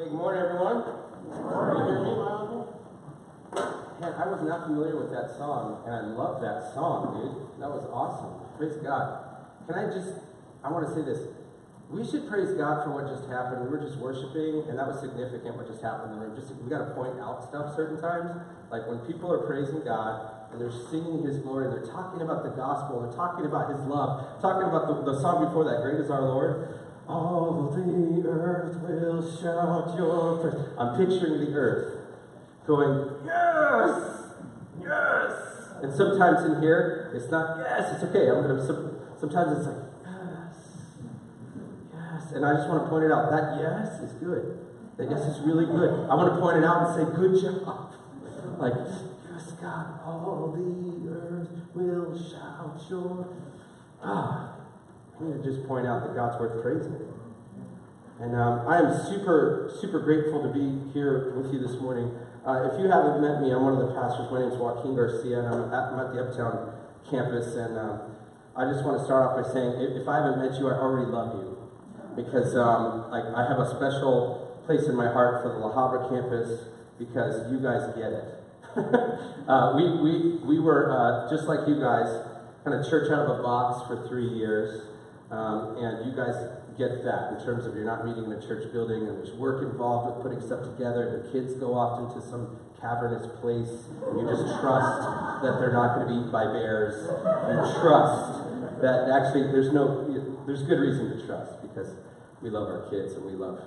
Hey, good morning, everyone. Can me, my uncle? Man, I was not familiar with that song, and I love that song, dude. That was awesome. Praise God. Can I just, I want to say this. We should praise God for what just happened. We were just worshiping, and that was significant what just happened in the room. Just we got to point out stuff certain times. Like when people are praising God and they're singing His glory, and they're talking about the gospel, they're talking about His love, talking about the, the song before that, "Great is Our Lord." All the earth will shout your praise. I'm picturing the earth going, yes, yes. And sometimes in here, it's not yes, it's okay. I'm gonna. Sometimes it's like yes, yes. And I just want to point it out. That yes is good. That yes is really good. I want to point it out and say, good job. Like, yes, God, all the earth will shout your. Ah. I to just point out that God's worth praising. And um, I am super, super grateful to be here with you this morning. Uh, if you haven't met me, I'm one of the pastors. My name is Joaquin Garcia, and I'm at, I'm at the Uptown campus. And um, I just want to start off by saying, if, if, I haven't met you, I already love you. Because um, like, I have a special place in my heart for the La Habra campus because you guys get it. uh, we, we, we were, uh, just like you guys, kind of church out of a box for three years. Um, and you guys get that in terms of you're not meeting in a church building and there's work involved with putting stuff together the kids go off into some cavernous place and you just trust that they're not going to be eaten by bears. You trust that actually there's no, there's good reason to trust because we love our kids and we love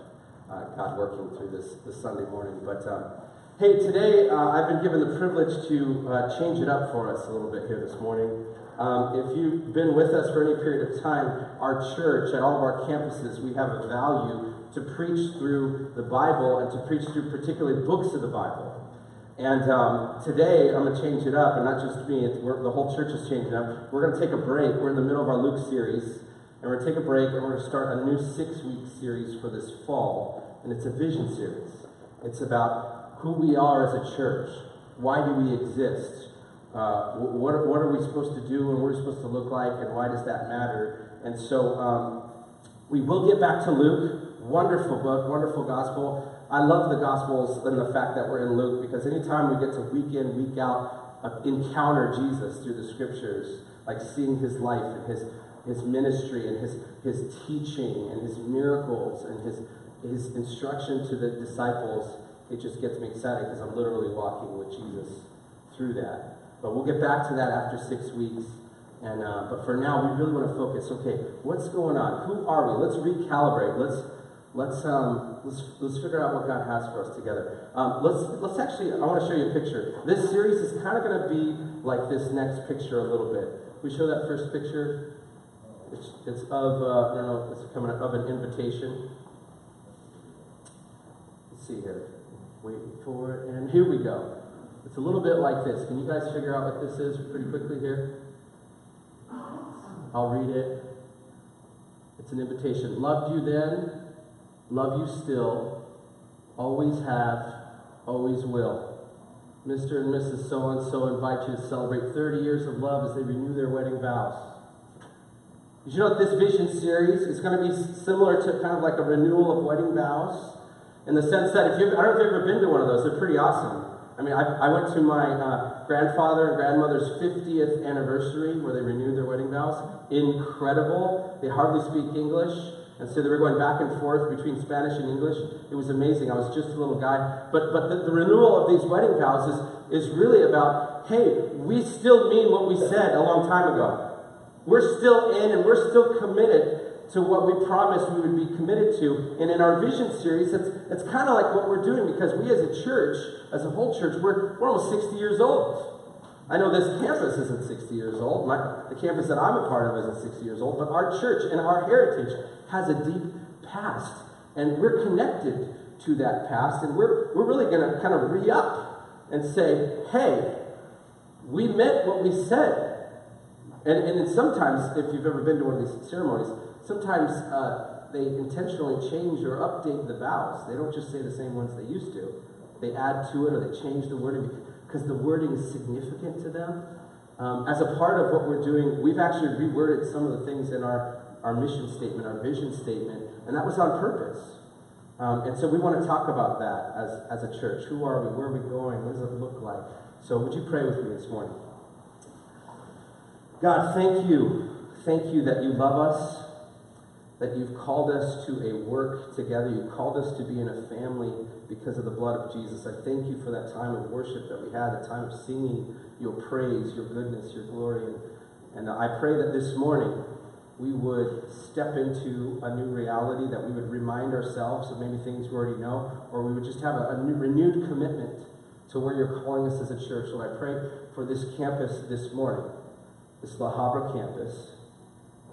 uh, God working through this, this Sunday morning. But um, hey, today uh, I've been given the privilege to uh, change it up for us a little bit here this morning. Um, if you've been with us for any period of time, our church, at all of our campuses, we have a value to preach through the Bible and to preach through particularly books of the Bible. And um, today, I'm going to change it up, and not just me, the whole church is changing up. We're going to take a break. We're in the middle of our Luke series, and we're going to take a break, and we're going to start a new six week series for this fall, and it's a vision series. It's about who we are as a church. Why do we exist? Uh, what, what are we supposed to do and what are we supposed to look like and why does that matter? And so um, we will get back to Luke. Wonderful book, wonderful gospel. I love the gospels and the fact that we're in Luke because anytime we get to week in, week out, uh, encounter Jesus through the scriptures, like seeing his life and his, his ministry and his, his teaching and his miracles and his, his instruction to the disciples, it just gets me excited because I'm literally walking with Jesus through that. But we'll get back to that after six weeks. And uh, but for now, we really want to focus. Okay, what's going on? Who are we? Let's recalibrate. Let's let's um, let's let's figure out what God has for us together. Um, let's let's actually. I want to show you a picture. This series is kind of going to be like this next picture a little bit. We show that first picture. It's, it's of uh, I don't know. It's coming of an invitation. Let's see here. Waiting for it, and here we go. It's a little bit like this. Can you guys figure out what this is pretty quickly here? I'll read it. It's an invitation. Loved you then, love you still, always have, always will. Mr. and Mrs. So and so invite you to celebrate 30 years of love as they renew their wedding vows. Did you know that this vision series is going to be similar to kind of like a renewal of wedding vows? In the sense that if you I don't know if you've ever been to one of those, they're pretty awesome. I mean, I, I went to my uh, grandfather and grandmother's 50th anniversary where they renewed their wedding vows. Incredible. They hardly speak English. And so they were going back and forth between Spanish and English. It was amazing. I was just a little guy. But, but the, the renewal of these wedding vows is, is really about hey, we still mean what we said a long time ago. We're still in and we're still committed to what we promised we would be committed to. And in our vision series, it's, it's kind of like what we're doing because we as a church, as a whole church, we're, we're almost 60 years old. I know this campus isn't 60 years old. My, the campus that I'm a part of isn't 60 years old, but our church and our heritage has a deep past. And we're connected to that past. And we're, we're really going to kind of re up and say, hey, we meant what we said. And, and sometimes, if you've ever been to one of these ceremonies, sometimes uh, they intentionally change or update the vows. They don't just say the same ones they used to. They add to it or they change the wording because the wording is significant to them. Um, as a part of what we're doing, we've actually reworded some of the things in our, our mission statement, our vision statement, and that was on purpose. Um, and so we want to talk about that as, as a church. Who are we? Where are we going? What does it look like? So would you pray with me this morning? God, thank you. Thank you that you love us, that you've called us to a work together. You've called us to be in a family because of the blood of Jesus. I thank you for that time of worship that we had, a time of singing your praise, your goodness, your glory. And, and I pray that this morning we would step into a new reality, that we would remind ourselves of maybe things we already know, or we would just have a, new, renewed commitment to where you're calling us as a church. So I pray for this campus this morning, this La Habra campus,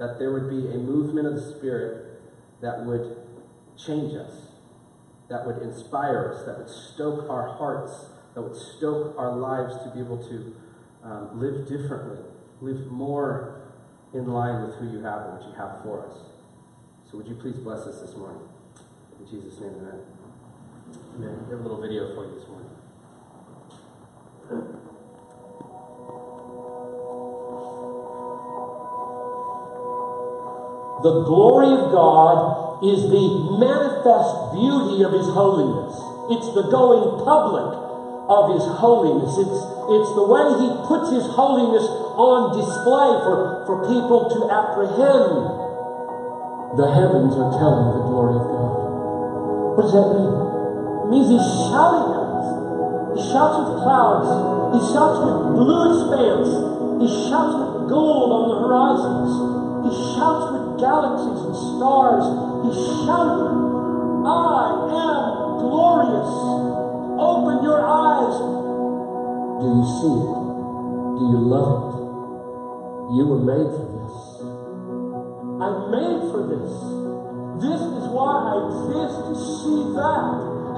that there would be a movement of the Spirit that would change us, that would inspire us, that would stoke our hearts, that would stoke our lives to be able to um, live differently, live more in line with who you have and what you have for us. So would you please bless us this morning? In Jesus' name, amen. Amen. We have a little video for you this morning. The glory of God is the manifest beauty of His holiness. It's the going public of His holiness. It's, it's the way He puts His holiness on display for, for people to apprehend. The heavens are telling the glory of God. What does that mean? It means He's shouting at us. He shouts with clouds. He shouts with blue expanse. He shouts with gold on the horizons. He shouts with galaxies and stars. He shouted, I am glorious. Open your eyes. Do you see it? Do you love it? You were made for this. I'm made for this. This is why I exist to see that.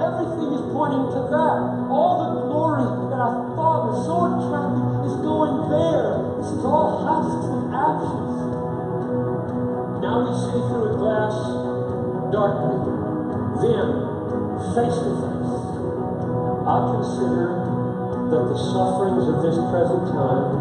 Everything is pointing to that. All the glory that I thought was so attractive is going there. This is all husks and ashes. Now we see through a glass darkly, then face to face. I consider that the sufferings of this present time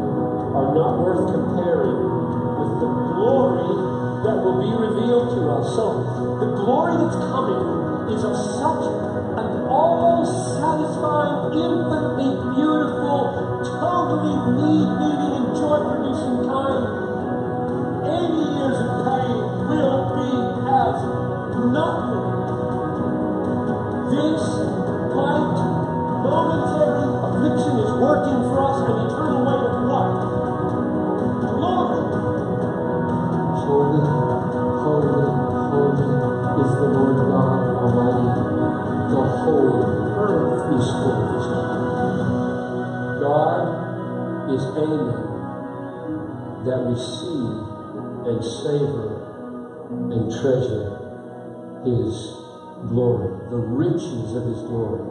are not worth comparing with the glory that will be revealed to us. So the glory that's coming is of such an all satisfying, infinitely beautiful, totally need meeting and joy producing kind. That we see and savor and treasure His glory, the riches of His glory.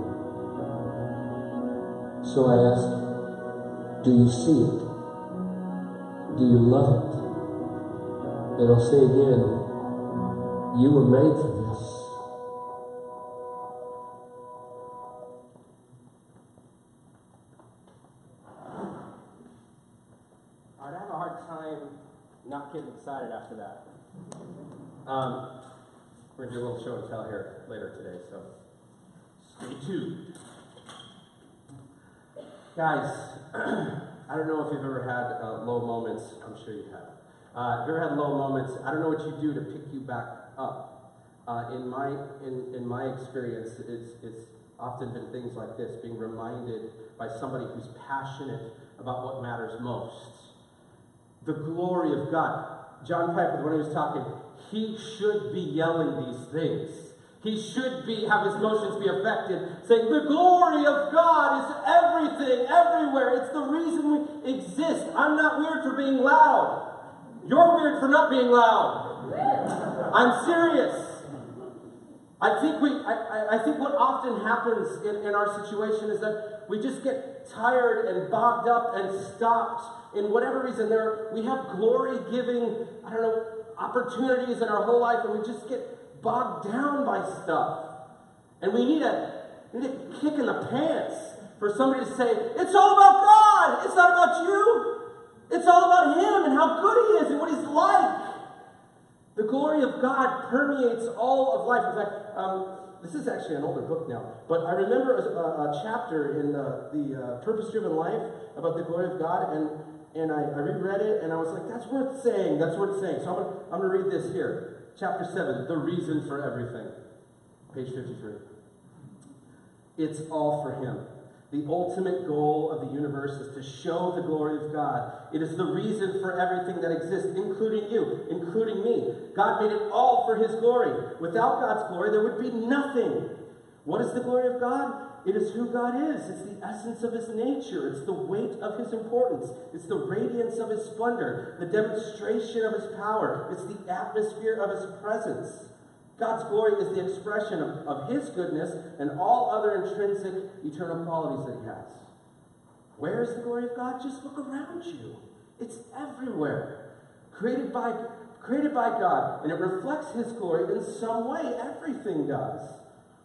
So I ask, do you see it? Do you love it? And I'll say again, you were made for this. Getting excited after that. Um, we're gonna do a little show and tell here later today, so stay tuned. Guys, I don't know if you've ever had uh, low moments. I'm sure you have. Uh, if you've ever had low moments, I don't know what you do to pick you back up. Uh, in my in, in my experience, it's it's often been things like this: being reminded by somebody who's passionate about what matters most the glory of God. John Piper, when he was talking, he should be yelling these things. He should be have his emotions be affected, saying, The glory of God is everything, everywhere. It's the reason we exist. I'm not weird for being loud. You're weird for not being loud. I'm serious. I think we I, I- think what often happens in, in our situation is that we just get tired and bogged up and stopped in whatever reason there we have glory giving, I don't know, opportunities in our whole life and we just get bogged down by stuff. And we need a we need a kick in the pants for somebody to say, it's all about God, it's not about you. It's all about Him and how good He is and what He's like. The glory of God permeates all of life. In fact, um, this is actually an older book now, but I remember a, a chapter in the, the uh, Purpose Driven Life about the glory of God, and, and I, I reread it, and I was like, that's worth saying, that's worth saying. So I'm going to I'm gonna read this here. Chapter 7, The Reason for Everything, page 53. It's all for Him. The ultimate goal of the universe is to show the glory of God. It is the reason for everything that exists, including you, including me. God made it all for His glory. Without God's glory, there would be nothing. What is the glory of God? It is who God is. It's the essence of His nature. It's the weight of His importance. It's the radiance of His splendor, the demonstration of His power. It's the atmosphere of His presence. God's glory is the expression of, of His goodness and all other intrinsic eternal qualities that He has. Where is the glory of God? Just look around you. It's everywhere. Created by, created by God, and it reflects His glory in some way. Everything does.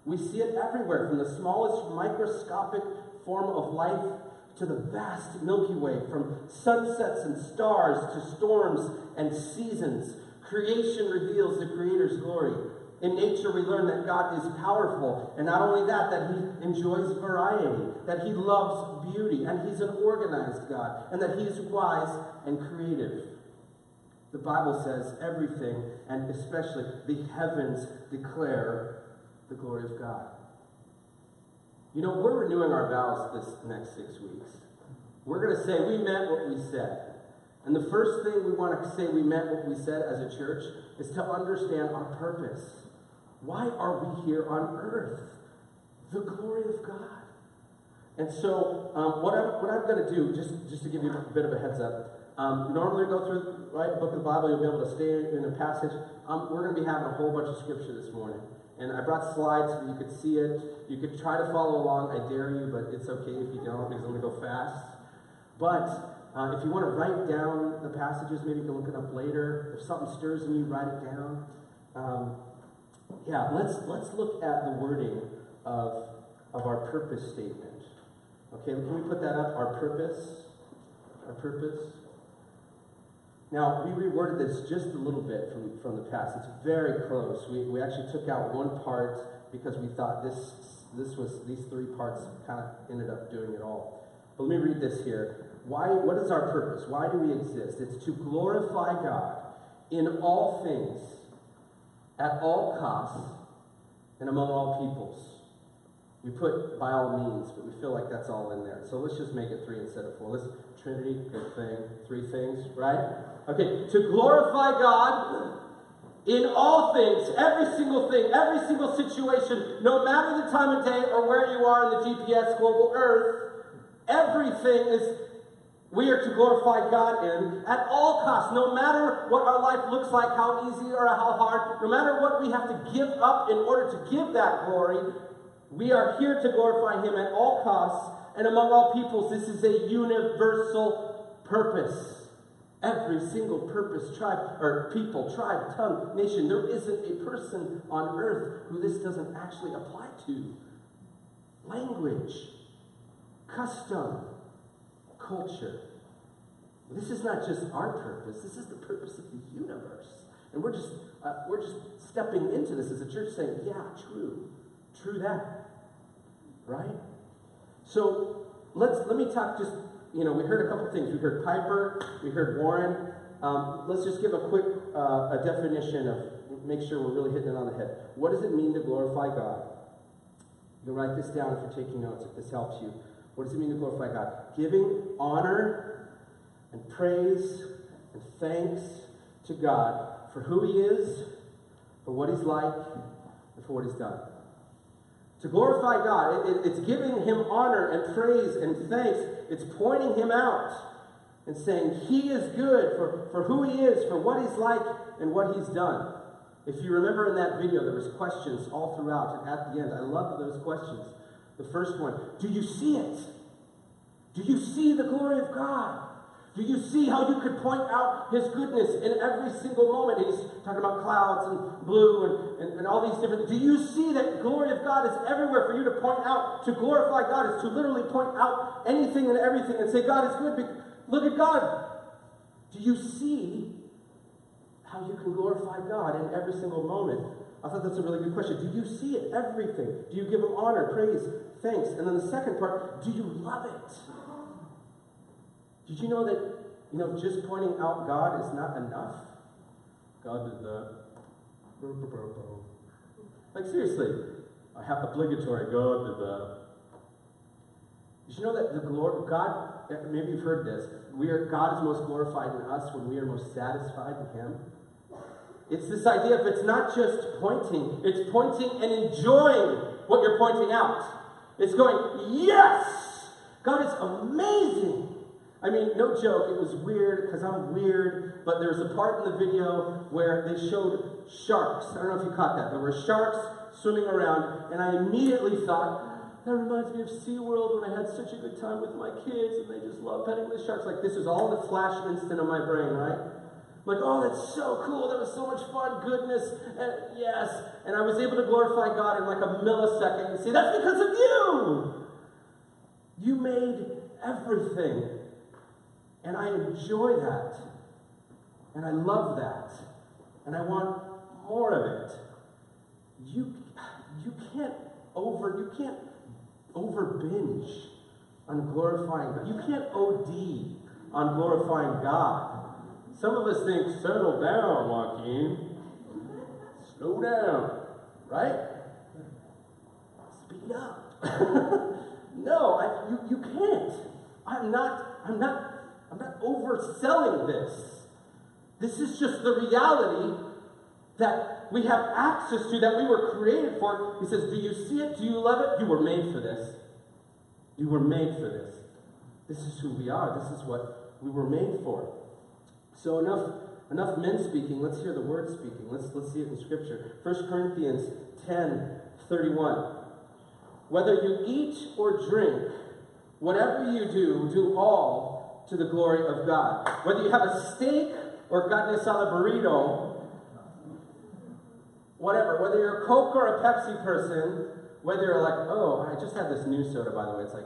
We see it everywhere, from the smallest microscopic form of life to the vast Milky Way, from sunsets and stars to storms and seasons. Creation reveals the Creator's glory. In nature, we learn that God is powerful, and not only that, that He enjoys variety, that He loves beauty, and He's an organized God, and that He is wise and creative. The Bible says everything, and especially the heavens, declare the glory of God. You know, we're renewing our vows this next six weeks. We're going to say we meant what we said. And the first thing we want to say we meant what we said as a church is to understand our purpose. Why are we here on earth? The glory of God. And so, um, what, I'm, what I'm going to do, just, just to give you a bit of a heads up, um, normally we go through right book of the Bible, you'll be able to stay in a passage. Um, we're going to be having a whole bunch of scripture this morning. And I brought slides so you could see it. You could try to follow along. I dare you, but it's okay if you don't because I'm going to go fast. But uh, if you want to write down the passages, maybe you can look it up later. If something stirs in you, write it down. Um, yeah, let's let's look at the wording of of our purpose statement. Okay, can we put that up? Our purpose. Our purpose. Now, we reworded this just a little bit from, from the past. It's very close. We, we actually took out one part because we thought this, this was, these three parts kind of ended up doing it all. But let me read this here. Why, what is our purpose? Why do we exist? It's to glorify God in all things, at all costs, and among all peoples. We put by all means, but we feel like that's all in there. So let's just make it three instead of four. Let's Trinity, good thing, three things, right? Okay, to glorify God in all things, every single thing, every single situation, no matter the time of day or where you are in the GPS global earth, everything is we are to glorify God in at all costs, no matter what our life looks like, how easy or how hard, no matter what we have to give up in order to give that glory, we are here to glorify Him at all costs and among all peoples. This is a universal purpose. Every single purpose, tribe, or people, tribe, tongue, nation, there isn't a person on earth who this doesn't actually apply to. Language, custom, culture. This is not just our purpose, this is the purpose of the universe. And we're just, uh, we're just stepping into this as a church saying, yeah, true, true that. Right? So let's, let me talk just you know, we heard a couple things. We heard Piper, we heard Warren. Um, let's just give a quick uh, a definition of, make sure we're really hitting it on the head. What does it mean to glorify God? You can write this down if you're taking notes, if this helps you. What does it mean to glorify God? Giving honor and praise and thanks to God for who He is, for what He's like, and for what He's done. To glorify God, it, it, it's giving Him honor and praise and thanks. It's pointing Him out and saying He is good for, for who He is, for what He's like, and what He's done. If you remember in that video, there was questions all throughout, and at the end, I love those questions. The first one, do you see it? Do you see the glory of God? Do you see how you could point out his goodness in every single moment? He's talking about clouds and blue and, and, and, all these different. Do you see that glory of God is everywhere for you to point out? To glorify God is to literally point out anything and everything and say, God is good. Look at God. Do you see how you can glorify God in every single moment I thought that's a really good question. Do you see it? Everything. Do you give him honor, praise, thanks? And then the second part, do you love it? Did you know that, you know, just pointing out God is not enough? God did that. Like, seriously, I have obligatory. God did that. Did you know that the glory, God, maybe you've heard this, we are, God is most glorified in us when we are most satisfied in Him? It's this idea of it's not just pointing, it's pointing and enjoying what you're pointing out. It's going, yes! God is amazing. I mean, no joke, it was weird because I'm weird, but there's a part in the video where they showed sharks. I don't know if you caught that. There were sharks swimming around, and I immediately thought, that reminds me of SeaWorld when I had such a good time with my kids and they just love petting the sharks. Like, this is all the flash instant of my brain, right? Like, oh, that's so cool. That was so much fun. Goodness. And yes. And I was able to glorify God in like a millisecond and say, that's because of you. You made everything. And I enjoy that. And I love that. And I want more of it. You, you can't over, you can't over binge on glorifying God. You can't OD on glorifying God. Some of us think, settle down, Joaquin. Slow down, right? Speed up. no, I, you, you can't. I'm not, I'm not, I'm not overselling this. This is just the reality that we have access to, that we were created for. He says, Do you see it? Do you love it? You were made for this. You were made for this. This is who we are. This is what we were made for. So enough, enough men speaking. Let's hear the word speaking. Let's, let's see it in Scripture. 1 Corinthians 10 31. Whether you eat or drink, whatever you do, do all to the glory of God. Whether you have a steak or carne asada burrito, whatever, whether you're a Coke or a Pepsi person, whether you're like, oh, I just had this new soda, by the way, it's like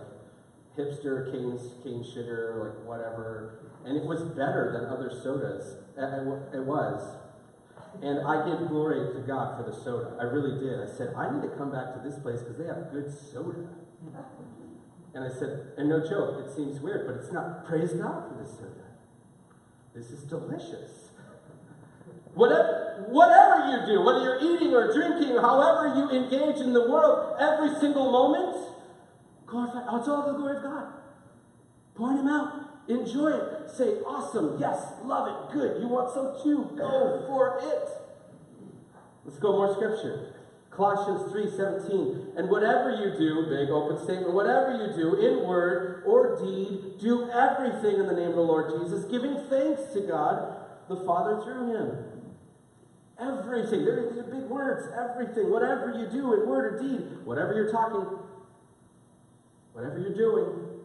hipster, cane, cane sugar, like whatever, and it was better than other sodas. It was. And I give glory to God for the soda. I really did. I said, I need to come back to this place because they have good soda. And I said, and no joke, it seems weird, but it's not. Praise God for this soda. This is delicious. Whatever, whatever you do, whether you're eating or drinking, however you engage in the world, every single moment, glorify. It's all the glory of God. Point Him out. Enjoy it. Say, awesome, yes, love it, good. You want some too? Go for it. Let's go more scripture. Colossians 3:17. And whatever you do, big open statement, whatever you do in word or deed, do everything in the name of the Lord Jesus, giving thanks to God the Father through him. Everything. They're, they're big words. Everything. Whatever you do in word or deed, whatever you're talking, whatever you're doing,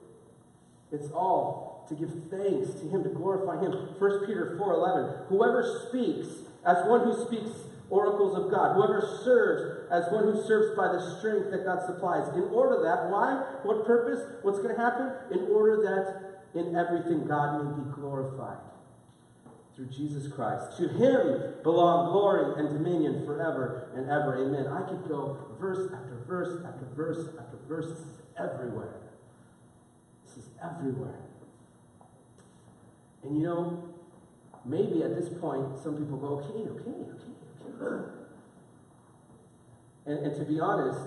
it's all to give thanks to him, to glorify him. 1 Peter 4.11, whoever speaks as one who speaks oracles of God, whoever serves as one who serves by the strength that God supplies. In order that, why? What purpose? What's going to happen? In order that in everything God may be glorified through Jesus Christ. To him belong glory and dominion forever and ever. Amen. I could go verse after verse after verse after verse. This is everywhere. This is everywhere. And you know, maybe at this point, some people go, okay, okay, okay, okay. And, and to be honest,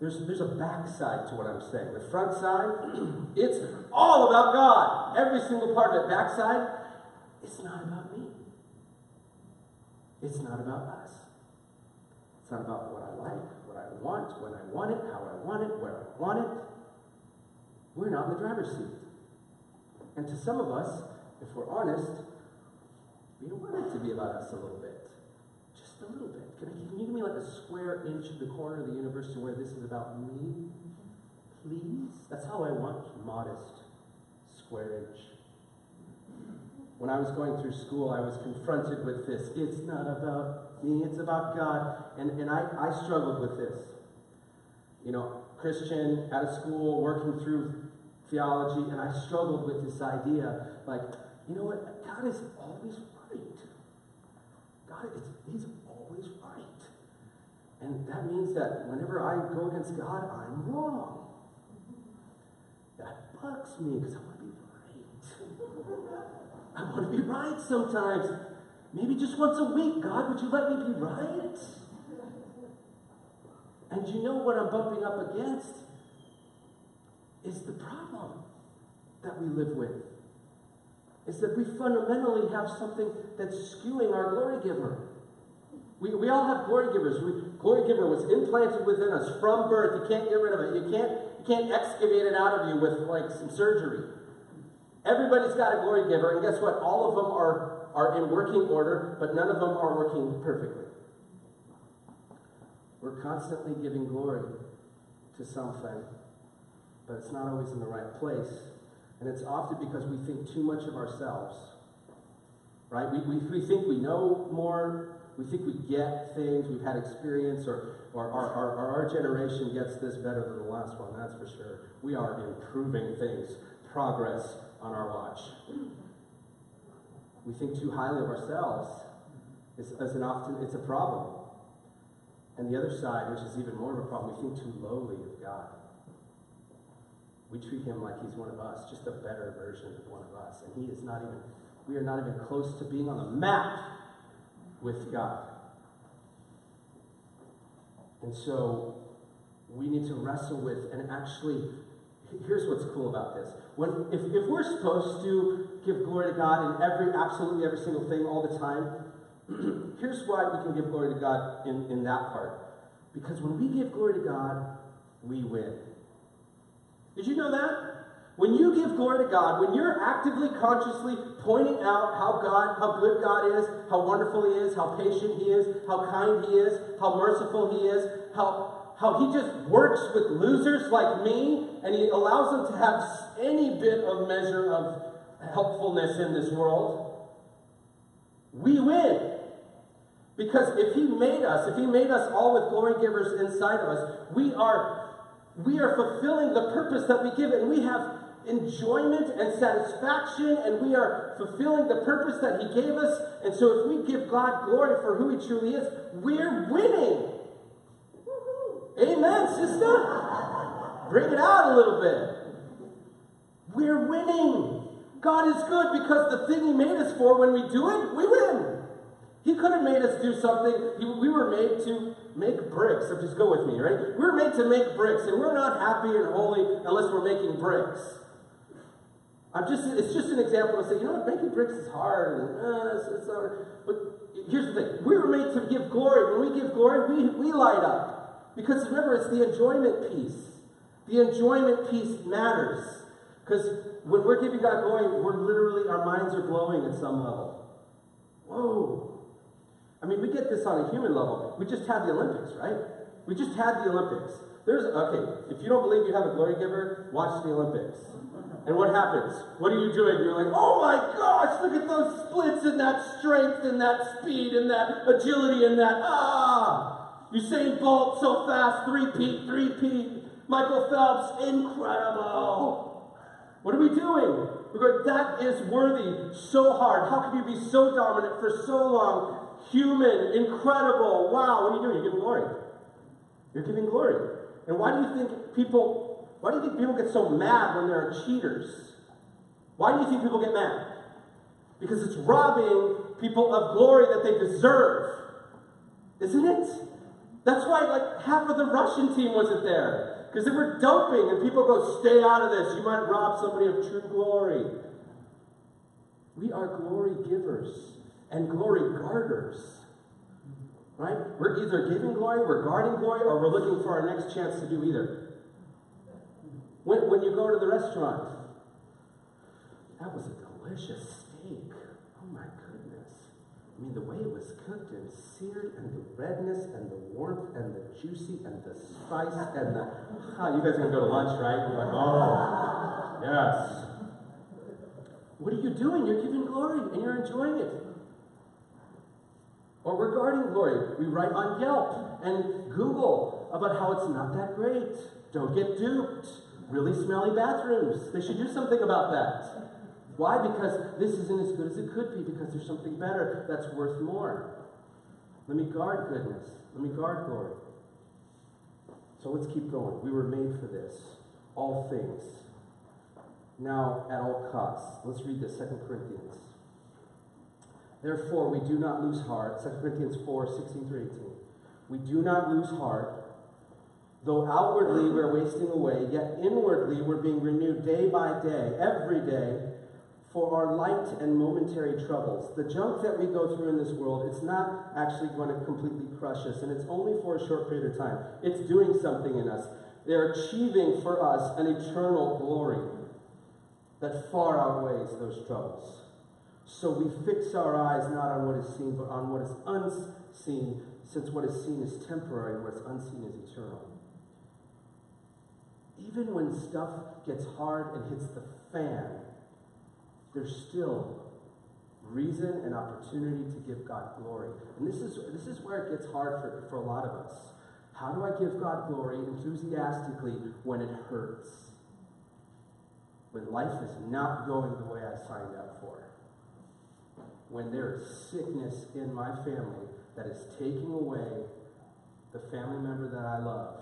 there's, there's a backside to what I'm saying. The front side, it's all about God. Every single part of it. Backside, it's not about me. It's not about us. It's not about what I like, want, when I want it, how I want it, where I want it. We're not in the driver's seat. And to some of us, if we're honest, we don't want it to be about us a little bit. Just a little bit. Can, I, can you give me like a square inch of the corner of the universe to where this is about me? Please? That's how I want modest square inch. When I was going through school, I was confronted with this. It's not about me, it's about God. And, and I, I struggled with this. You know, Christian, out of school, working through theology, and I struggled with this idea like, you know what? God is always right. God is He's always right. And that means that whenever I go against God, I'm wrong. That bugs me because I want to be right. I want to be right sometimes. Maybe just once a week, God, would you let me be right? And you know what I'm bumping up against? Is the problem that we live with. Is that we fundamentally have something that's skewing our glory giver. We, we all have glory givers. We, glory giver was implanted within us from birth. You can't get rid of it. You can't, you can't excavate it out of you with like some surgery. Everybody's got a glory giver, and guess what? All of them are, are in working order, but none of them are working perfectly. We're constantly giving glory to something, but it's not always in the right place. And it's often because we think too much of ourselves. Right? We, we, we think we know more, we think we get things, we've had experience, or, or, or, or our generation gets this better than the last one, that's for sure. We are improving things, progress on our watch. We think too highly of ourselves. It's, it's an often it's a problem. And the other side, which is even more of a problem, we think too lowly of God. We treat him like he's one of us, just a better version of one of us. And he is not even, we are not even close to being on the map with God. And so we need to wrestle with and actually, here's what's cool about this. When, if, if we're supposed to give glory to God in every, absolutely every single thing all the time, here's why we can give glory to God in, in that part. Because when we give glory to God, we win. Did you know that? When you give glory to God, when you're actively, consciously pointing out how God, how good God is, how wonderful He is, how patient He is, how kind He is, how merciful He is, how, how He just works with losers like me, and He allows them to have any bit of measure of helpfulness in this world, we win. Because if He made us, if He made us all with glory givers inside of us, we are we are fulfilling the purpose that we give and we have enjoyment and satisfaction, and we are fulfilling the purpose that He gave us. And so, if we give God glory for who He truly is, we're winning. Amen, sister. Bring it out a little bit. We're winning. God is good because the thing He made us for, when we do it, we win. He could have made us do something. He, we were made to make bricks. So just go with me, right? We're made to make bricks, and we're not happy and holy unless we're making bricks. I'm just, it's just an example to say, you know what, making bricks is hard, and uh, it's, it's not, but here's the thing. We were made to give glory. When we give glory, we, we light up. Because remember, it's the enjoyment piece. The enjoyment piece matters. Because when we're giving God glory, we're literally, our minds are glowing at some level. Whoa. I mean, we get this on a human level. We just had the Olympics, right? We just had the Olympics. There's, okay, if you don't believe you have a glory giver, watch the Olympics. And what happens? What are you doing? You're like, oh my gosh, look at those splits and that strength and that speed and that agility and that, ah! Usain Bolt so fast, three-peat, three-peat. Michael Phelps, incredible. What are we doing? We're going, that is worthy, so hard. How can you be so dominant for so long? Human, incredible. Wow, what are you doing? You're giving glory. You're giving glory. And why do you think people why do you think people get so mad when there are cheaters? Why do you think people get mad? Because it's robbing people of glory that they deserve. Isn't it? That's why like half of the Russian team wasn't there. Because they were doping and people go, stay out of this. You might rob somebody of true glory. We are glory givers and glory guarders. Right? We're either giving glory, we're guarding glory, or we're looking for our next chance to do either. When, when you go to the restaurant, that was a delicious steak. Oh my goodness. I mean, the way it was cooked and seared, and the redness, and the warmth, and the juicy, and the spice, and the. Oh, you guys are going to go to lunch, right? You're like, oh, yes. What are you doing? You're giving glory, and you're enjoying it. Or we're guarding glory. We write on Yelp and Google about how it's not that great. Don't get duped really smelly bathrooms. They should do something about that. Why? Because this isn't as good as it could be, because there's something better that's worth more. Let me guard goodness. Let me guard glory. So let's keep going. We were made for this. All things. Now, at all costs. Let's read this, 2 Corinthians. Therefore, we do not lose heart. 2 Corinthians 4 16 through 18. We do not lose heart. Though outwardly we're wasting away, yet inwardly we're being renewed day by day, every day, for our light and momentary troubles. The junk that we go through in this world, it's not actually going to completely crush us, and it's only for a short period of time. It's doing something in us. They're achieving for us an eternal glory that far outweighs those troubles. So we fix our eyes not on what is seen, but on what is unseen, since what is seen is temporary and what is unseen is eternal. Even when stuff gets hard and hits the fan, there's still reason and opportunity to give God glory. And this is, this is where it gets hard for, for a lot of us. How do I give God glory enthusiastically when it hurts? When life is not going the way I signed up for? When there is sickness in my family that is taking away the family member that I love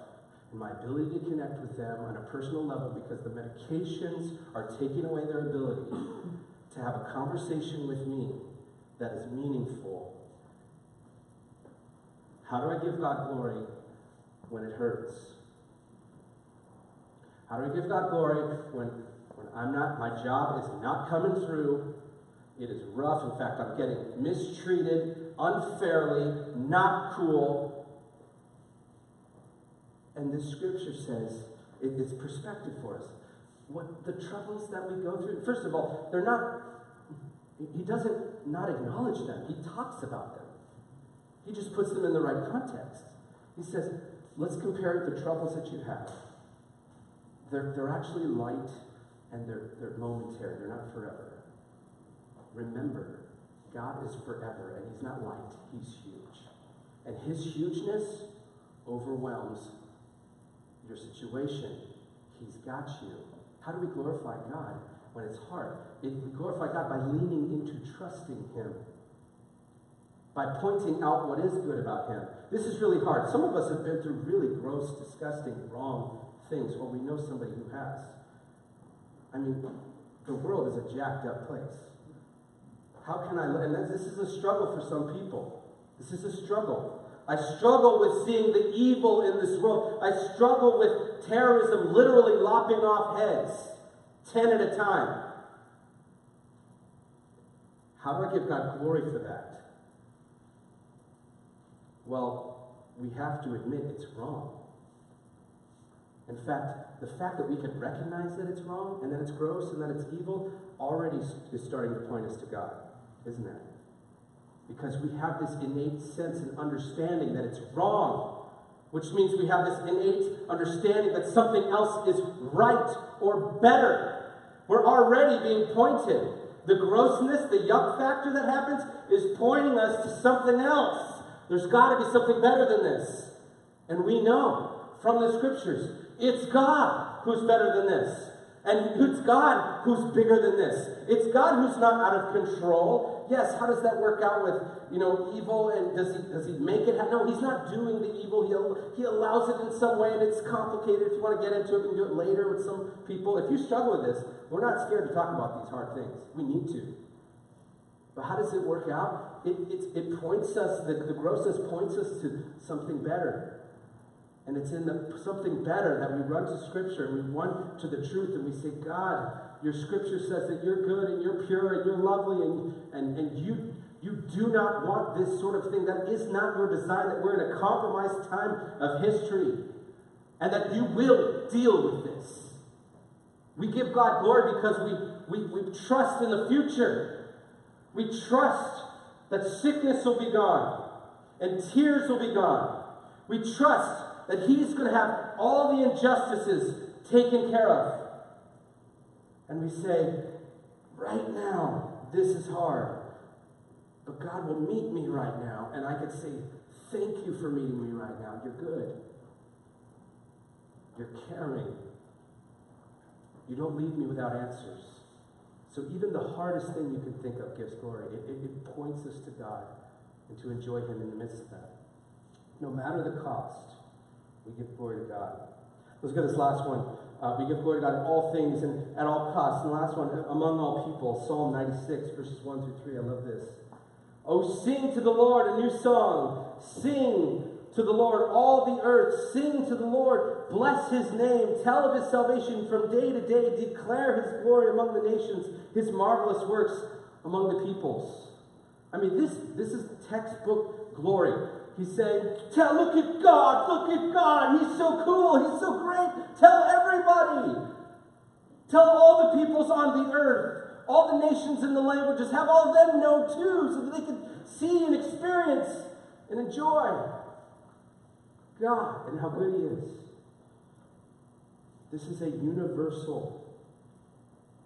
and my ability to connect with them on a personal level because the medications are taking away their ability to have a conversation with me that is meaningful. How do I give God glory when it hurts? How do I give God glory when, when I'm not, my job is not coming through? It is rough. In fact, I'm getting mistreated unfairly, not cool. And this scripture says it, it's perspective for us. What the troubles that we go through, first of all, they're not, he doesn't not acknowledge them, he talks about them. He just puts them in the right context. He says, let's compare the troubles that you have. They're, they're actually light and they're, they're momentary, they're not forever. Remember, God is forever and He's not light, He's huge. And His hugeness overwhelms your situation. He's got you. How do we glorify God when it's hard? It, we glorify God by leaning into trusting Him, by pointing out what is good about Him. This is really hard. Some of us have been through really gross, disgusting, wrong things, or we know somebody who has. I mean, the world is a jacked up place. How can I, and this is a struggle for some people. This is a struggle. I struggle with seeing the evil in this world. I struggle with terrorism literally lopping off heads, 10 at a time. How do I give God glory for that? Well, we have to admit it's wrong. In fact, the fact that we can recognize that it's wrong and that it's gross and that it's evil already is starting to point us to God, isn't it? Because we have this innate sense and understanding that it's wrong, which means we have this innate understanding that something else is right or better. We're already being pointed. The grossness, the yuck factor that happens is pointing us to something else. There's got to be something better than this. And we know from the scriptures it's God who's better than this. And it's God who's bigger than this. It's God who's not out of control. Yes, how does that work out with, you know, evil and does he does he make it? No, he's not doing the evil. He, he allows it in some way and it's complicated. If you want to get into it, we can do it later with some people. If you struggle with this, we're not scared to talk about these hard things. We need to. But how does it work out? It, it, it points us, the, the grossness points us to something better. And it's in the, something better that we run to Scripture and we run to the truth and we say, God, your Scripture says that you're good and you're pure and you're lovely and, and, and you, you do not want this sort of thing. That is not your design, that we're in a compromised time of history and that you will deal with this. We give God glory because we, we, we trust in the future. We trust that sickness will be gone and tears will be gone. We trust that He's going to have all the injustices taken care of. And we say, right now, this is hard. But God will meet me right now. And I could say, thank you for meeting me right now. You're good. You're caring. You don't leave me without answers. So even the hardest thing you can think of gives glory. It, it, it points us to God and to enjoy Him in the midst of that. No matter the cost. We give glory to God. Let's go to this last one. Uh, we give glory to God in all things and at all costs. And the last one, among all people, Psalm 96, verses 1 through 3. I love this. Oh, sing to the Lord a new song. Sing to the Lord all the earth. Sing to the Lord. Bless his name. Tell of his salvation from day to day. Declare his glory among the nations, his marvelous works among the peoples. I mean, this, this is textbook glory. He's saying, Tell, look at God, look at God. He's so cool, he's so great. Tell everybody. Tell all the peoples on the earth, all the nations and the languages, have all them know too, so that they can see and experience and enjoy God and how good He is. This is a universal,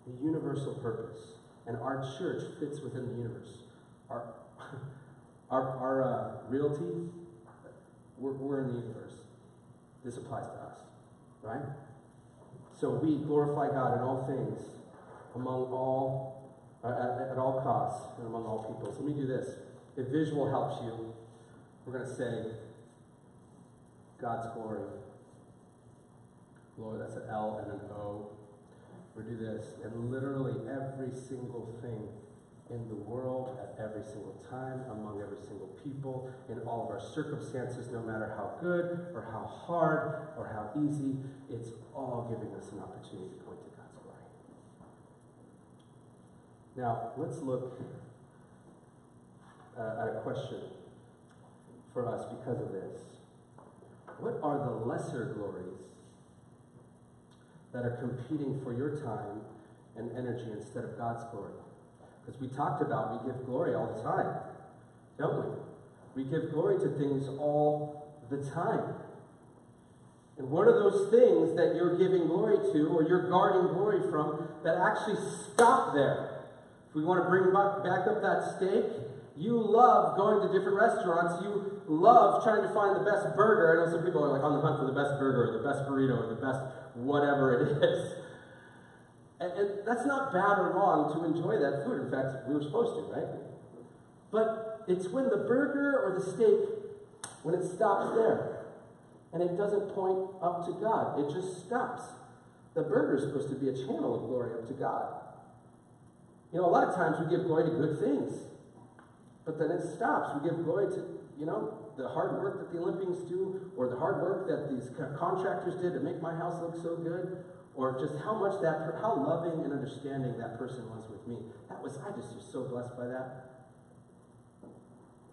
a universal purpose. And our church fits within the universe. Our, our, uh, realty, we're, we're in the universe. This applies to us, right? So we glorify God in all things, among all, uh, at, at all costs, and among all peoples. Let me do this. If visual helps you, we're going to say, God's glory. Glory, that's an L and an O. we're do this, and literally every single thing in the world, at every single time, among every single people, in all of our circumstances, no matter how good or how hard or how easy, it's all giving us an opportunity to point to God's glory. Now, let's look uh, at a question for us because of this. What are the lesser glories that are competing for your time and energy instead of God's glory? Because we talked about we give glory all the time, don't we? We give glory to things all the time. And what are those things that you're giving glory to or you're guarding glory from that actually stop there? If we want to bring back up that steak, you love going to different restaurants. You love trying to find the best burger. I know some people are like on the hunt for the best burger or the best burrito or the best whatever it is. And, and that's not bad or wrong to enjoy that food. In fact, we were supposed to, right? But it's when the burger or the steak, when it stops there and it doesn't point up to God, it just stops. The burger is supposed to be a channel of glory up to God. You know, a lot of times we give glory to good things, but then it stops. We give glory to, you know, the hard work that the Olympians do, or the hard work that these contractors did to make my house look so good, or just how much that, how loving and understanding that person was with me. That was, I just was so blessed by that.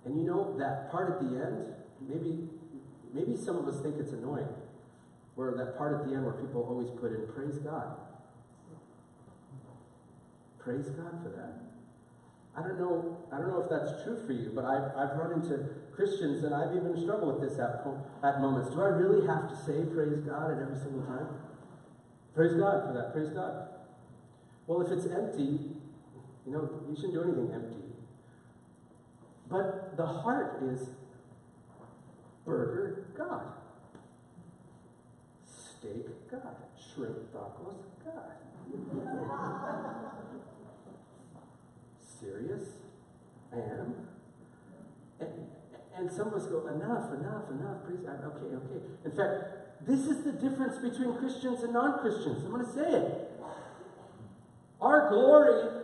And you know, that part at the end, maybe, maybe some of us think it's annoying, where that part at the end where people always put in, praise God. Praise God for that. I don't know, I don't know if that's true for you, but I've, I've run into Christians and I've even struggled with this at, at moments. Do I really have to say praise God at every single time? Praise God for that. Praise God. Well, if it's empty, you know, you shouldn't do anything empty. But the heart is burger God. Steak God. Shrimp tacos God. Serious? I am? And, and some of us go, enough, enough, enough. Praise God. Okay, okay. In fact, this is the difference between Christians and non Christians. I'm going to say it. Our glory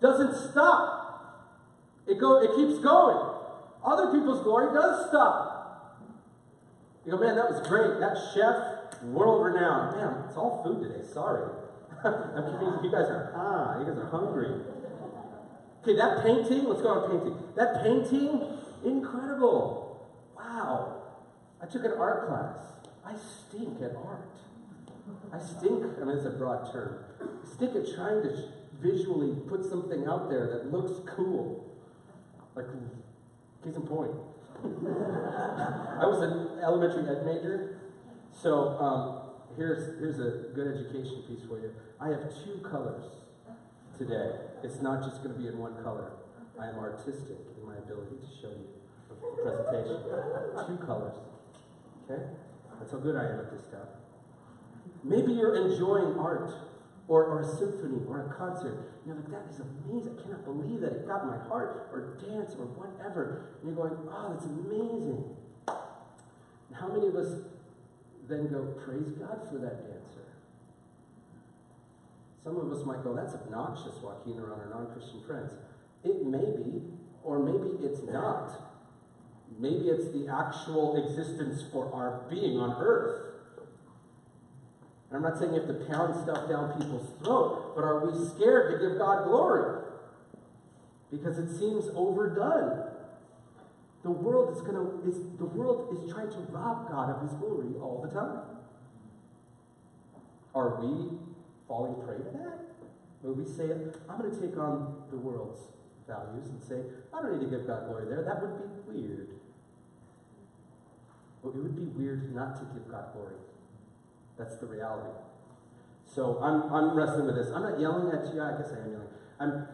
doesn't stop, it, go, it keeps going. Other people's glory does stop. You go, man, that was great. That chef, world renowned. Man, it's all food today. Sorry. I'm confused. you guys are, ah, you guys are hungry. Okay, that painting, let's go on painting. That painting, incredible. Wow. I took an art class. I stink at art. I stink, I mean, it's a broad term. I stink at trying to visually put something out there that looks cool. Like, case in point. I was an elementary ed major, so um, here's, here's a good education piece for you. I have two colors today. It's not just going to be in one color. I am artistic in my ability to show you the presentation. two colors. Okay? That's how good I am at this stuff. Maybe you're enjoying art or, or a symphony or a concert. And you're like, that is amazing. I cannot believe that it got my heart or dance or whatever. And you're going, oh, that's amazing. And how many of us then go, praise God for that dancer. Some of us might go, that's obnoxious, Joaquin, around our non Christian friends. It may be, or maybe it's not. Maybe it's the actual existence for our being on earth. And I'm not saying you have to pound stuff down people's throat, but are we scared to give God glory? Because it seems overdone. The world is gonna is the world is trying to rob God of his glory all the time. Are we falling prey to that? Where we say, I'm going to take on the world's values and say, I don't need to give God glory there. That would be weird. It would be weird not to give God glory. That's the reality. So I'm, I'm wrestling with this. I'm not yelling at you. I guess I am yelling. I'm,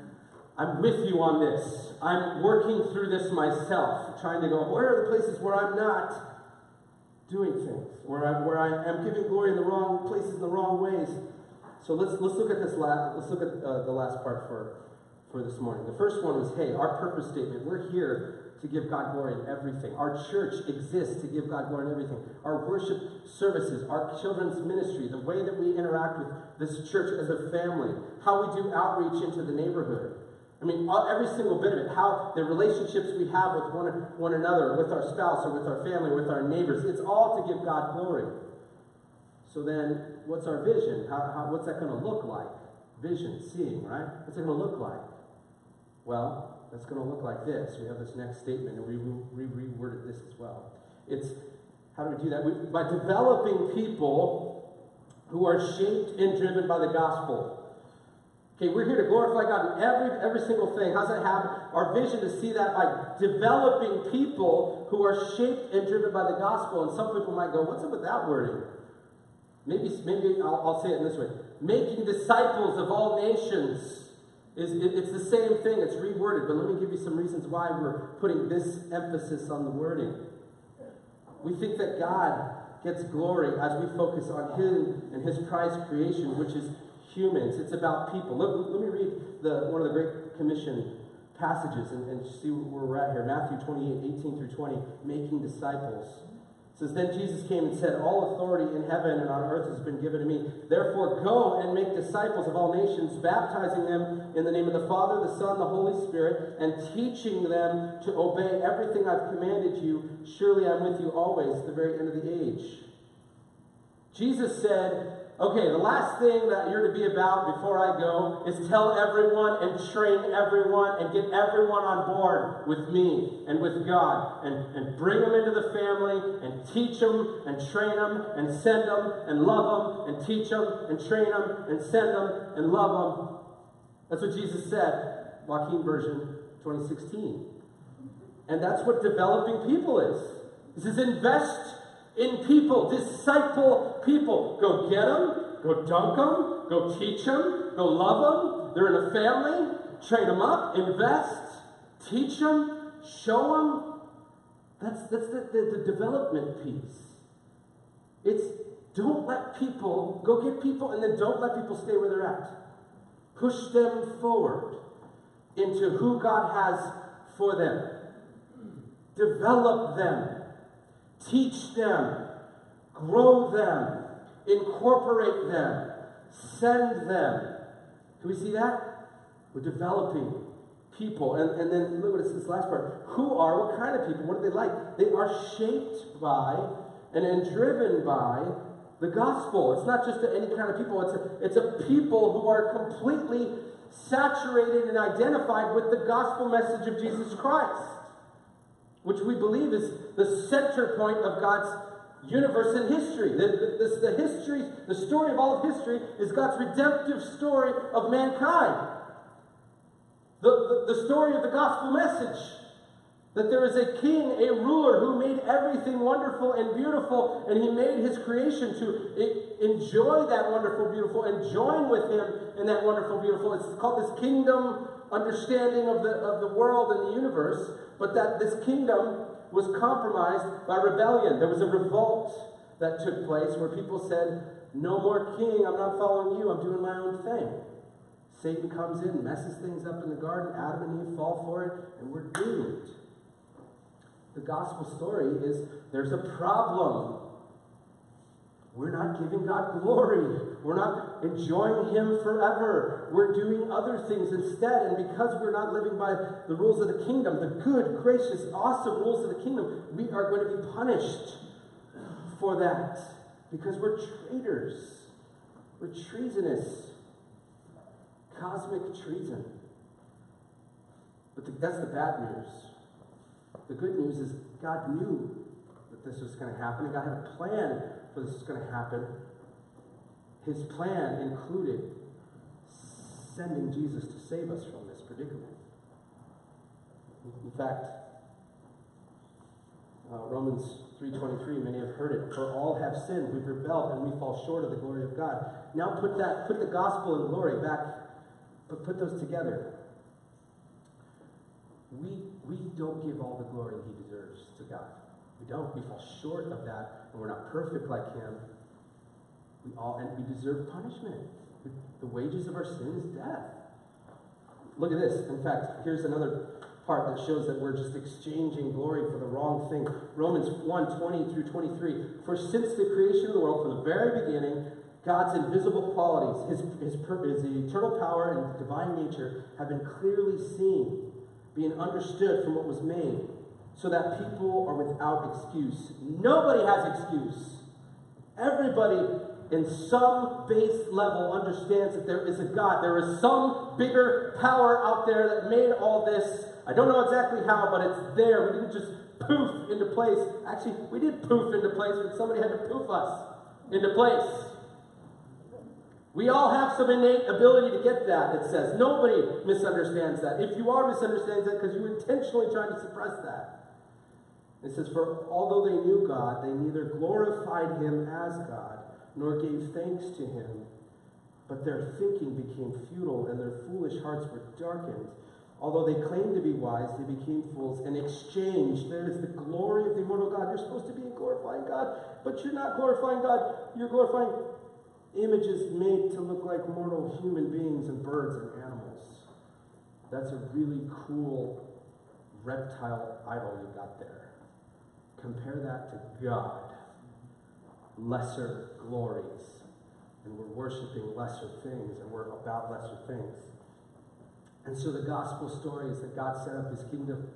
I'm with you on this. I'm working through this myself, trying to go, where are the places where I'm not doing things, where I, where I am giving glory in the wrong places, in the wrong ways. So let's, let's look at this last, let's look at uh, the last part for, for this morning. The first one was, hey, our purpose statement. We're here to give God glory in everything. Our church exists to give God glory in everything. Our worship services, our children's ministry, the way that we interact with this church as a family, how we do outreach into the neighborhood. I mean, every single bit of it, how the relationships we have with one, one another, with our spouse or with our family, with our neighbors, it's all to give God glory. So then, what's our vision? How, how, what's that going to look like? Vision, seeing, right? What's it going to look like? Well, that's going to look like this. We have this next statement, and we re- reworded this as well. It's how do we do that? We, by developing people who are shaped and driven by the gospel. Okay, we're here to glorify God in every every single thing. How's that happen? Our vision to see that by developing people who are shaped and driven by the gospel. And some people might go, "What's up with that wording?" Maybe, maybe I'll, I'll say it in this way making disciples of all nations. Is, it, it's the same thing, it's reworded, but let me give you some reasons why we're putting this emphasis on the wording. We think that God gets glory as we focus on Him and His prized creation, which is humans. It's about people. Let, let me read the, one of the Great Commission passages and, and see where we're at here. Matthew 28, 18 through 20, making disciples says, Then Jesus came and said, All authority in heaven and on earth has been given to me. Therefore, go and make disciples of all nations, baptizing them in the name of the Father, the Son, the Holy Spirit, and teaching them to obey everything I've commanded you. Surely I'm with you always to the very end of the age. Jesus said, Okay, the last thing that you're to be about before I go is tell everyone and train everyone and get everyone on board with me and with God and, and bring them into the family and teach them and train them and send them and love them and teach them and train them and send them and love them. That's what Jesus said, Joaquin version 2016. And that's what developing people is. This is invest in people, disciple people. Go get them, go dunk them, go teach them, go love them. They're in a family, train them up, invest, teach them, show them. That's, that's the, the, the development piece. It's don't let people, go get people, and then don't let people stay where they're at. Push them forward into who God has for them. Develop them teach them, grow them, incorporate them, send them. Can we see that? We're developing people. And, and then look at this last part. Who are, what kind of people? What are they like? They are shaped by and, and driven by the gospel. It's not just any kind of people, it's a, it's a people who are completely saturated and identified with the gospel message of Jesus Christ which we believe is the center point of God's universe and history. The, the, the, history, the story of all of history is God's redemptive story of mankind. The, the, the story of the gospel message. That there is a king, a ruler who made everything wonderful and beautiful, and he made his creation to enjoy that wonderful, beautiful, and join with him in that wonderful, beautiful. It's called this kingdom understanding of the, of the world and the universe, but that this kingdom was compromised by rebellion. There was a revolt that took place where people said, No more king, I'm not following you, I'm doing my own thing. Satan comes in, messes things up in the garden, Adam and Eve fall for it, and we're doomed. The gospel story is there's a problem. We're not giving God glory. We're not enjoying Him forever. We're doing other things instead. And because we're not living by the rules of the kingdom, the good, gracious, awesome rules of the kingdom, we are going to be punished for that because we're traitors. We're treasonous. Cosmic treason. But the, that's the bad news. The good news is God knew that this was going to happen, and God had a plan for this is going to happen. His plan included sending Jesus to save us from this predicament. In fact, uh, Romans 3.23, many have heard it. For all have sinned, we've rebelled, and we fall short of the glory of God. Now put that, put the gospel and glory back, but put those together. We, we don't give all the glory he deserves to God. We don't. We fall short of that, and we're not perfect like him. We all, and we deserve punishment. The wages of our sin is death. Look at this. In fact, here's another part that shows that we're just exchanging glory for the wrong thing. Romans 1 20 through 23. For since the creation of the world, from the very beginning, God's invisible qualities, his, his, his eternal power and divine nature have been clearly seen, being understood from what was made, so that people are without excuse. Nobody has excuse. Everybody in some base level understands that there is a God. There is some bigger power out there that made all this. I don't know exactly how, but it's there. We didn't just poof into place. Actually, we did poof into place, but somebody had to poof us into place. We all have some innate ability to get that, it says. Nobody misunderstands that. If you are misunderstanding that because you're intentionally trying to suppress that. It says, For although they knew God, they neither glorified him as God nor gave thanks to him. But their thinking became futile, and their foolish hearts were darkened. Although they claimed to be wise, they became fools and exchanged. There is the glory of the immortal God. You're supposed to be glorifying God, but you're not glorifying God. You're glorifying images made to look like mortal human beings and birds and animals. That's a really cool reptile idol you got there. Compare that to God lesser glories. And we're worshiping lesser things, and we're about lesser things. And so the gospel story is that God set up his kingdom,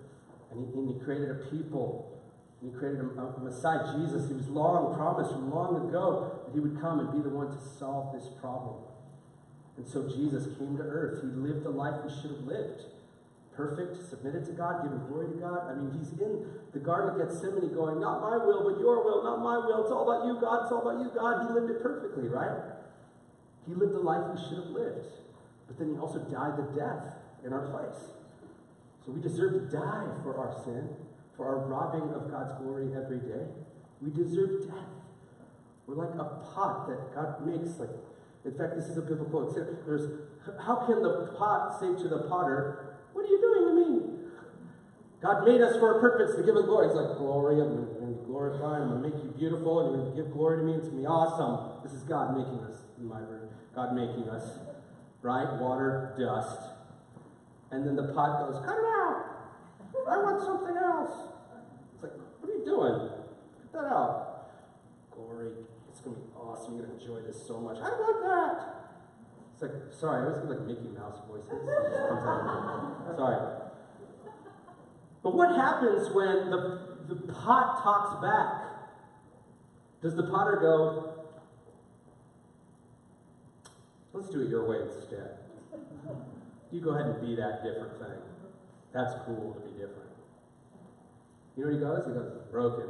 and he, and he created a people. And he created a, a Messiah, Jesus. He was long promised from long ago that he would come and be the one to solve this problem. And so Jesus came to earth. He lived the life he should have lived perfect, submitted to God, giving glory to God. I mean, he's in the Garden of Gethsemane going, Not my will, but your will, not my will. It's all about you, God. It's all about you, God. He lived it perfectly, right? He lived the life he should have lived. But then he also died the death in our place. So we deserve to die for our sin, for our robbing of God's glory every day. We deserve death. We're like a pot that God makes, like, in fact, this is a biblical quote. There's, how can the pot say to the potter, what are you doing to me? God made us for a purpose to give us glory. He's like, glory, I'm going to glorify, I'm going to make you beautiful, and you're going to give glory to me. It's going to be awesome. This is God making us, in my word, God making us, right? Water, dust. And then the pot goes, cut it out. I want something else. It's like, what are you doing? Cut that out. Glory. It's going to be awesome. You're going to enjoy this so much. I want that. It's like, sorry, I always get like Mickey Mouse voices. sorry. But what happens when the, the pot talks back? Does the potter go, let's do it your way instead? You go ahead and be that different thing. That's cool to be different. You know what he goes? He goes, broken.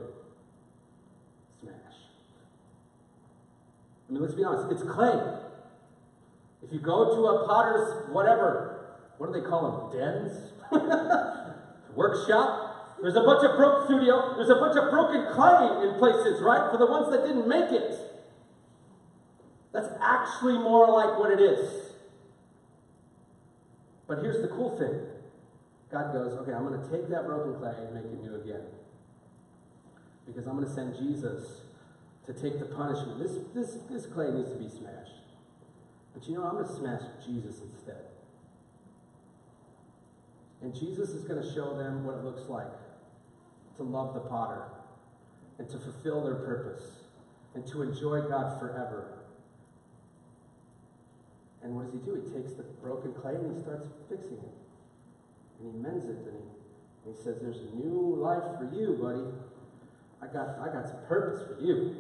Smash. I mean, let's be honest, it's clay. If you go to a potter's whatever, what do they call them? Dens? Workshop? There's a bunch of broken studio, there's a bunch of broken clay in places, right? For the ones that didn't make it. That's actually more like what it is. But here's the cool thing. God goes, okay, I'm going to take that broken clay and make it new again. Because I'm going to send Jesus to take the punishment. This, this, this clay needs to be smashed. But you know, I'm going to smash Jesus instead. And Jesus is going to show them what it looks like to love the potter and to fulfill their purpose and to enjoy God forever. And what does he do? He takes the broken clay and he starts fixing it. And he mends it and he, and he says, There's a new life for you, buddy. I got, I got some purpose for you.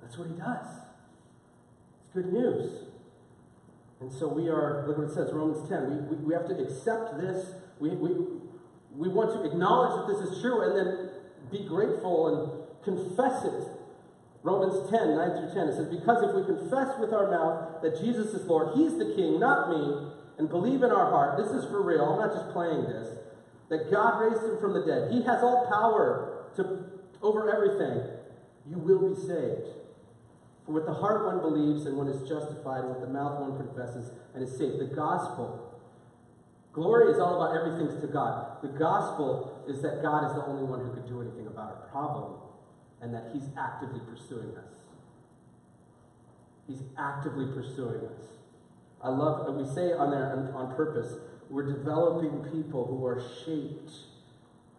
That's what he does. It's good news. And so we are, look what it says, Romans 10. We, we, we have to accept this. We, we, we want to acknowledge that this is true and then be grateful and confess it. Romans 10, 9 through 10. It says, Because if we confess with our mouth that Jesus is Lord, He's the King, not me, and believe in our heart, this is for real, I'm not just playing this, that God raised Him from the dead. He has all power to, over everything. You will be saved. For with the heart one believes and one is justified, and with the mouth one confesses and is saved. The gospel. Glory is all about everything's to God. The gospel is that God is the only one who could do anything about our problem and that He's actively pursuing us. He's actively pursuing us. I love, we say on there on, on purpose, we're developing people who are shaped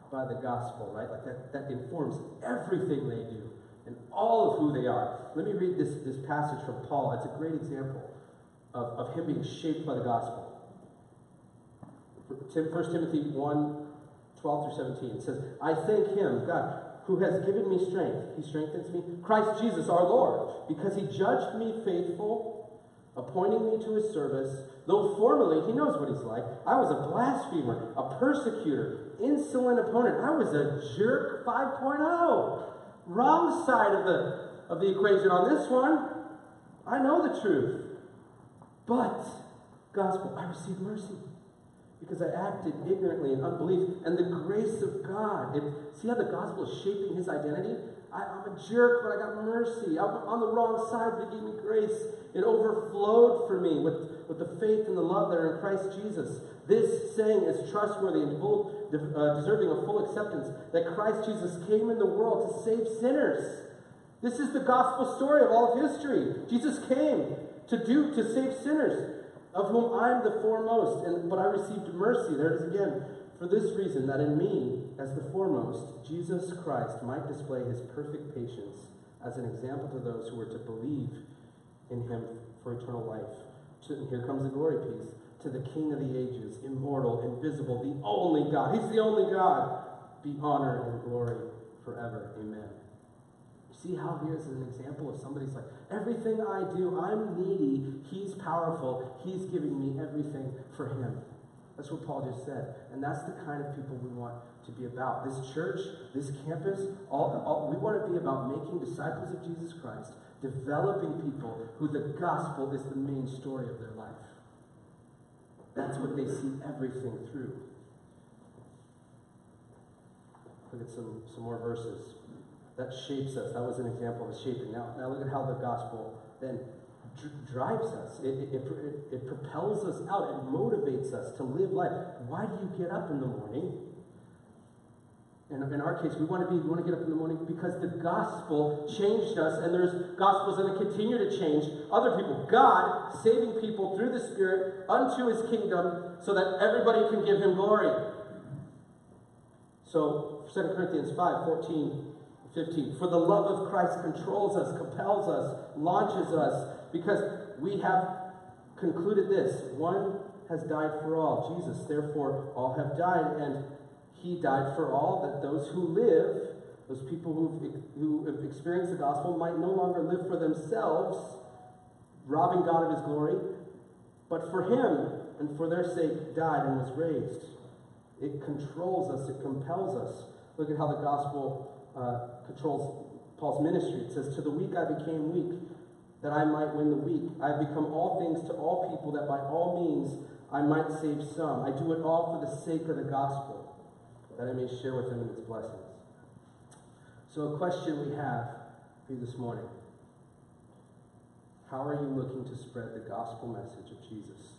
by the gospel, right? Like that, that informs everything they do and all of who they are. Let me read this, this passage from Paul. It's a great example of, of him being shaped by the gospel. 1 Timothy 1 12 through 17. It says, I thank him, God, who has given me strength. He strengthens me. Christ Jesus our Lord, because he judged me faithful, appointing me to his service. Though formerly, he knows what he's like. I was a blasphemer, a persecutor, insolent opponent. I was a jerk 5.0. Wrong side of the, of the equation on this one. I know the truth. But, gospel, I received mercy because I acted ignorantly in unbelief. And the grace of God, it, see how the gospel is shaping his identity? I, am a jerk, but I got mercy. I'm on the wrong side, but he gave me grace. It overflowed for me with, with the faith and the love that are in Christ Jesus. This saying is trustworthy and full, uh, deserving of full acceptance that Christ Jesus came in the world to save sinners. This is the gospel story of all of history. Jesus came to do to save sinners of whom I am the foremost, and but I received mercy. There it is again. For this reason, that in me, as the foremost, Jesus Christ might display his perfect patience as an example to those who are to believe in him for eternal life. To, here comes the glory piece. To the King of the ages, immortal, invisible, the only God. He's the only God. Be honor and glory forever. Amen. See how here's an example of somebody's like, everything I do, I'm needy. He's powerful. He's giving me everything for him. That's what Paul just said. And that's the kind of people we want to be about. This church, this campus, all, all, we want to be about making disciples of Jesus Christ, developing people who the gospel is the main story of their life. That's what they see everything through. Look at some, some more verses that shapes us. That was an example of shaping. Now, now look at how the gospel then drives us. It, it, it, it, propels us out. It motivates us to live life. Why do you get up in the morning? In, in our case, we want to be, we want to get up in the morning because the gospel changed us, and there's gospels that continue to change other people. God saving people through the Spirit unto his kingdom so that everybody can give him glory. So 2 Corinthians 5, 14 15. For the love of Christ controls us, compels us, launches us, because we have concluded this one has died for all, Jesus. Therefore, all have died, and he died for all, that those who live, those people who've, who have experienced the gospel, might no longer live for themselves, robbing God of his glory, but for him and for their sake died and was raised. It controls us, it compels us. Look at how the gospel uh, controls Paul's ministry. It says, To the weak I became weak, that I might win the weak. I have become all things to all people, that by all means I might save some. I do it all for the sake of the gospel, that I may share with them in its blessings. So, a question we have for you this morning How are you looking to spread the gospel message of Jesus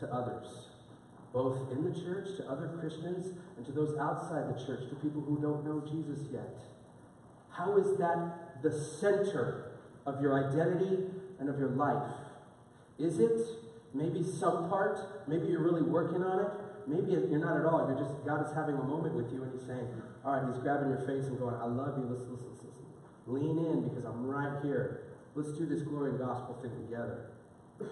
to others? Both in the church, to other Christians, and to those outside the church, to people who don't know Jesus yet. How is that the center of your identity and of your life? Is it maybe some part? Maybe you're really working on it. Maybe you're not at all. You're just, God is having a moment with you and He's saying, All right, He's grabbing your face and going, I love you. Listen, listen, listen. Lean in because I'm right here. Let's do this glory and gospel thing together.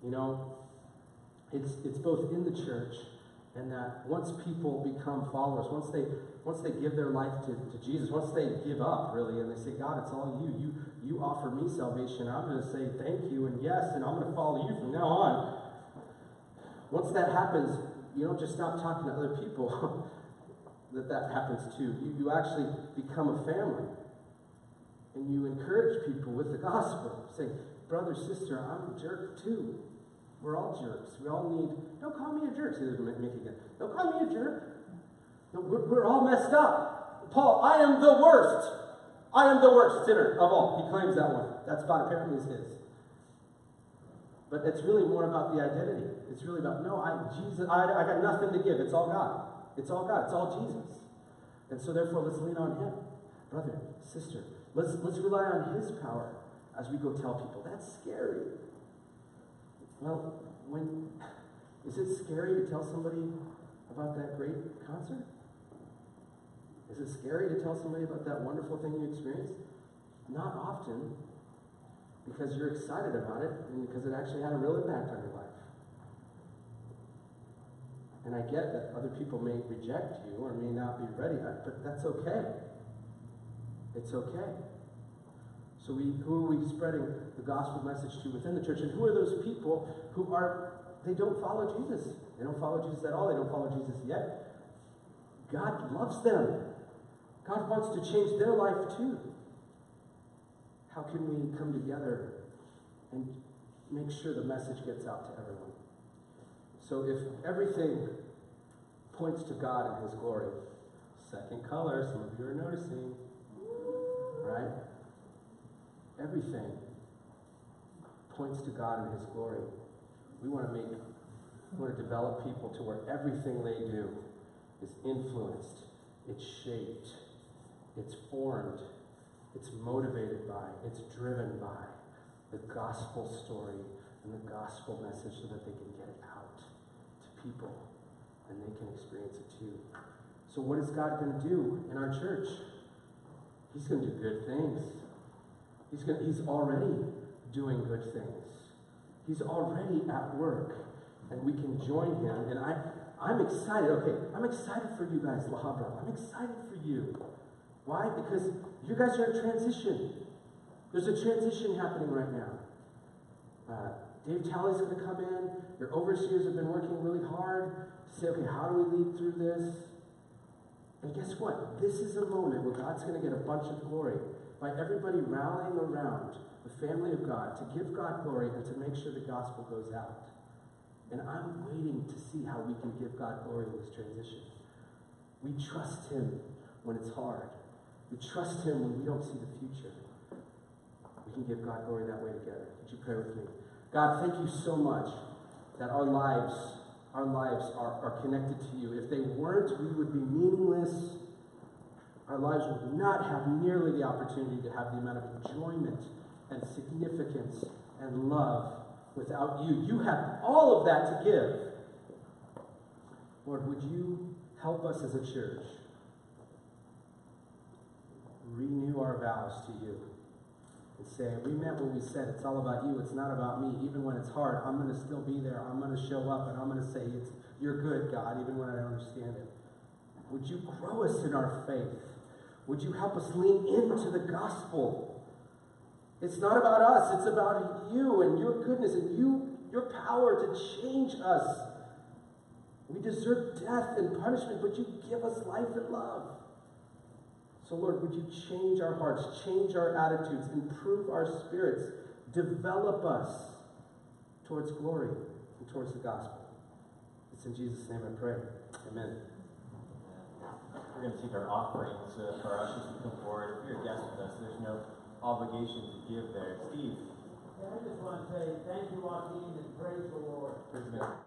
You know, it's, it's both in the church and that once people become followers, once they once they give their life to, to Jesus, once they give up really and they say, God, it's all you. You you offer me salvation. I'm gonna say thank you and yes, and I'm gonna follow you from now on. Once that happens, you don't just stop talking to other people that that happens to. You, you actually become a family. And you encourage people with the gospel. Say, brother, sister, I'm a jerk too. We're all jerks. We all need, don't call me a jerk, says Mickey again. Don't call me a jerk. No, we're, we're all messed up. Paul, I am the worst. I am the worst sinner of all. He claims that one. That spot apparently is his. But it's really more about the identity. It's really about, no, I Jesus, I, I got nothing to give. It's all God. It's all God. It's all Jesus. And so therefore let's lean on him. Brother, sister, let's let's rely on his power as we go tell people. That's scary. Well, when is it scary to tell somebody about that great concert? Is it scary to tell somebody about that wonderful thing you experienced? Not often, because you're excited about it and because it actually had a real impact on your life. And I get that other people may reject you or may not be ready, but that's okay. It's okay. So we, who are we spreading the gospel message to within the church? And who are those people who are, they don't follow Jesus? They don't follow Jesus at all. They don't follow Jesus yet. God loves them. God wants to change their life too. How can we come together and make sure the message gets out to everyone? So if everything points to God and His glory, second color, some of you are noticing, right? Everything points to God and His glory. We want to make, we want to develop people to where everything they do is influenced, it's shaped, it's formed, it's motivated by, it's driven by the gospel story and the gospel message so that they can get it out people and they can experience it too. So, what is God going to do in our church? He's going to do good things. He's, going he's already doing good things. He's already at work, and we can join him. And I, I'm excited. Okay, I'm excited for you guys, La Habra. I'm excited for you. Why? Because you guys are in transition. There's a transition happening right now. Uh, Dave Talley's going to come in. Your overseers have been working really hard to say, okay, how do we lead through this? And guess what? This is a moment where God's going to get a bunch of glory by everybody rallying around the family of God to give God glory and to make sure the gospel goes out. And I'm waiting to see how we can give God glory in this transition. We trust Him when it's hard. We trust Him when we don't see the future. We can give God glory that way together. Would you pray with me? God, thank you so much that our lives, our lives are, are connected to you. If they weren't, we would be meaningless. Our lives would not have nearly the opportunity to have the amount of enjoyment and significance and love without you. You have all of that to give. Lord, would you help us as a church renew our vows to you and say, We meant what we said. It's all about you. It's not about me. Even when it's hard, I'm going to still be there. I'm going to show up and I'm going to say, it's, You're good, God, even when I don't understand it. Would you grow us in our faith? Would you help us lean into the gospel? It's not about us, it's about you and your goodness and you, your power to change us. We deserve death and punishment, but you give us life and love. So, Lord, would you change our hearts, change our attitudes, improve our spirits, develop us towards glory and towards the gospel. It's in Jesus' name I pray. Amen. We're going to take our offerings uh, for our ushers to come forward. If you're a guest with us, there's no obligation to give there. Steve. Yeah, I just want to say thank you, Joaquin, and praise the Lord. Praise the Lord.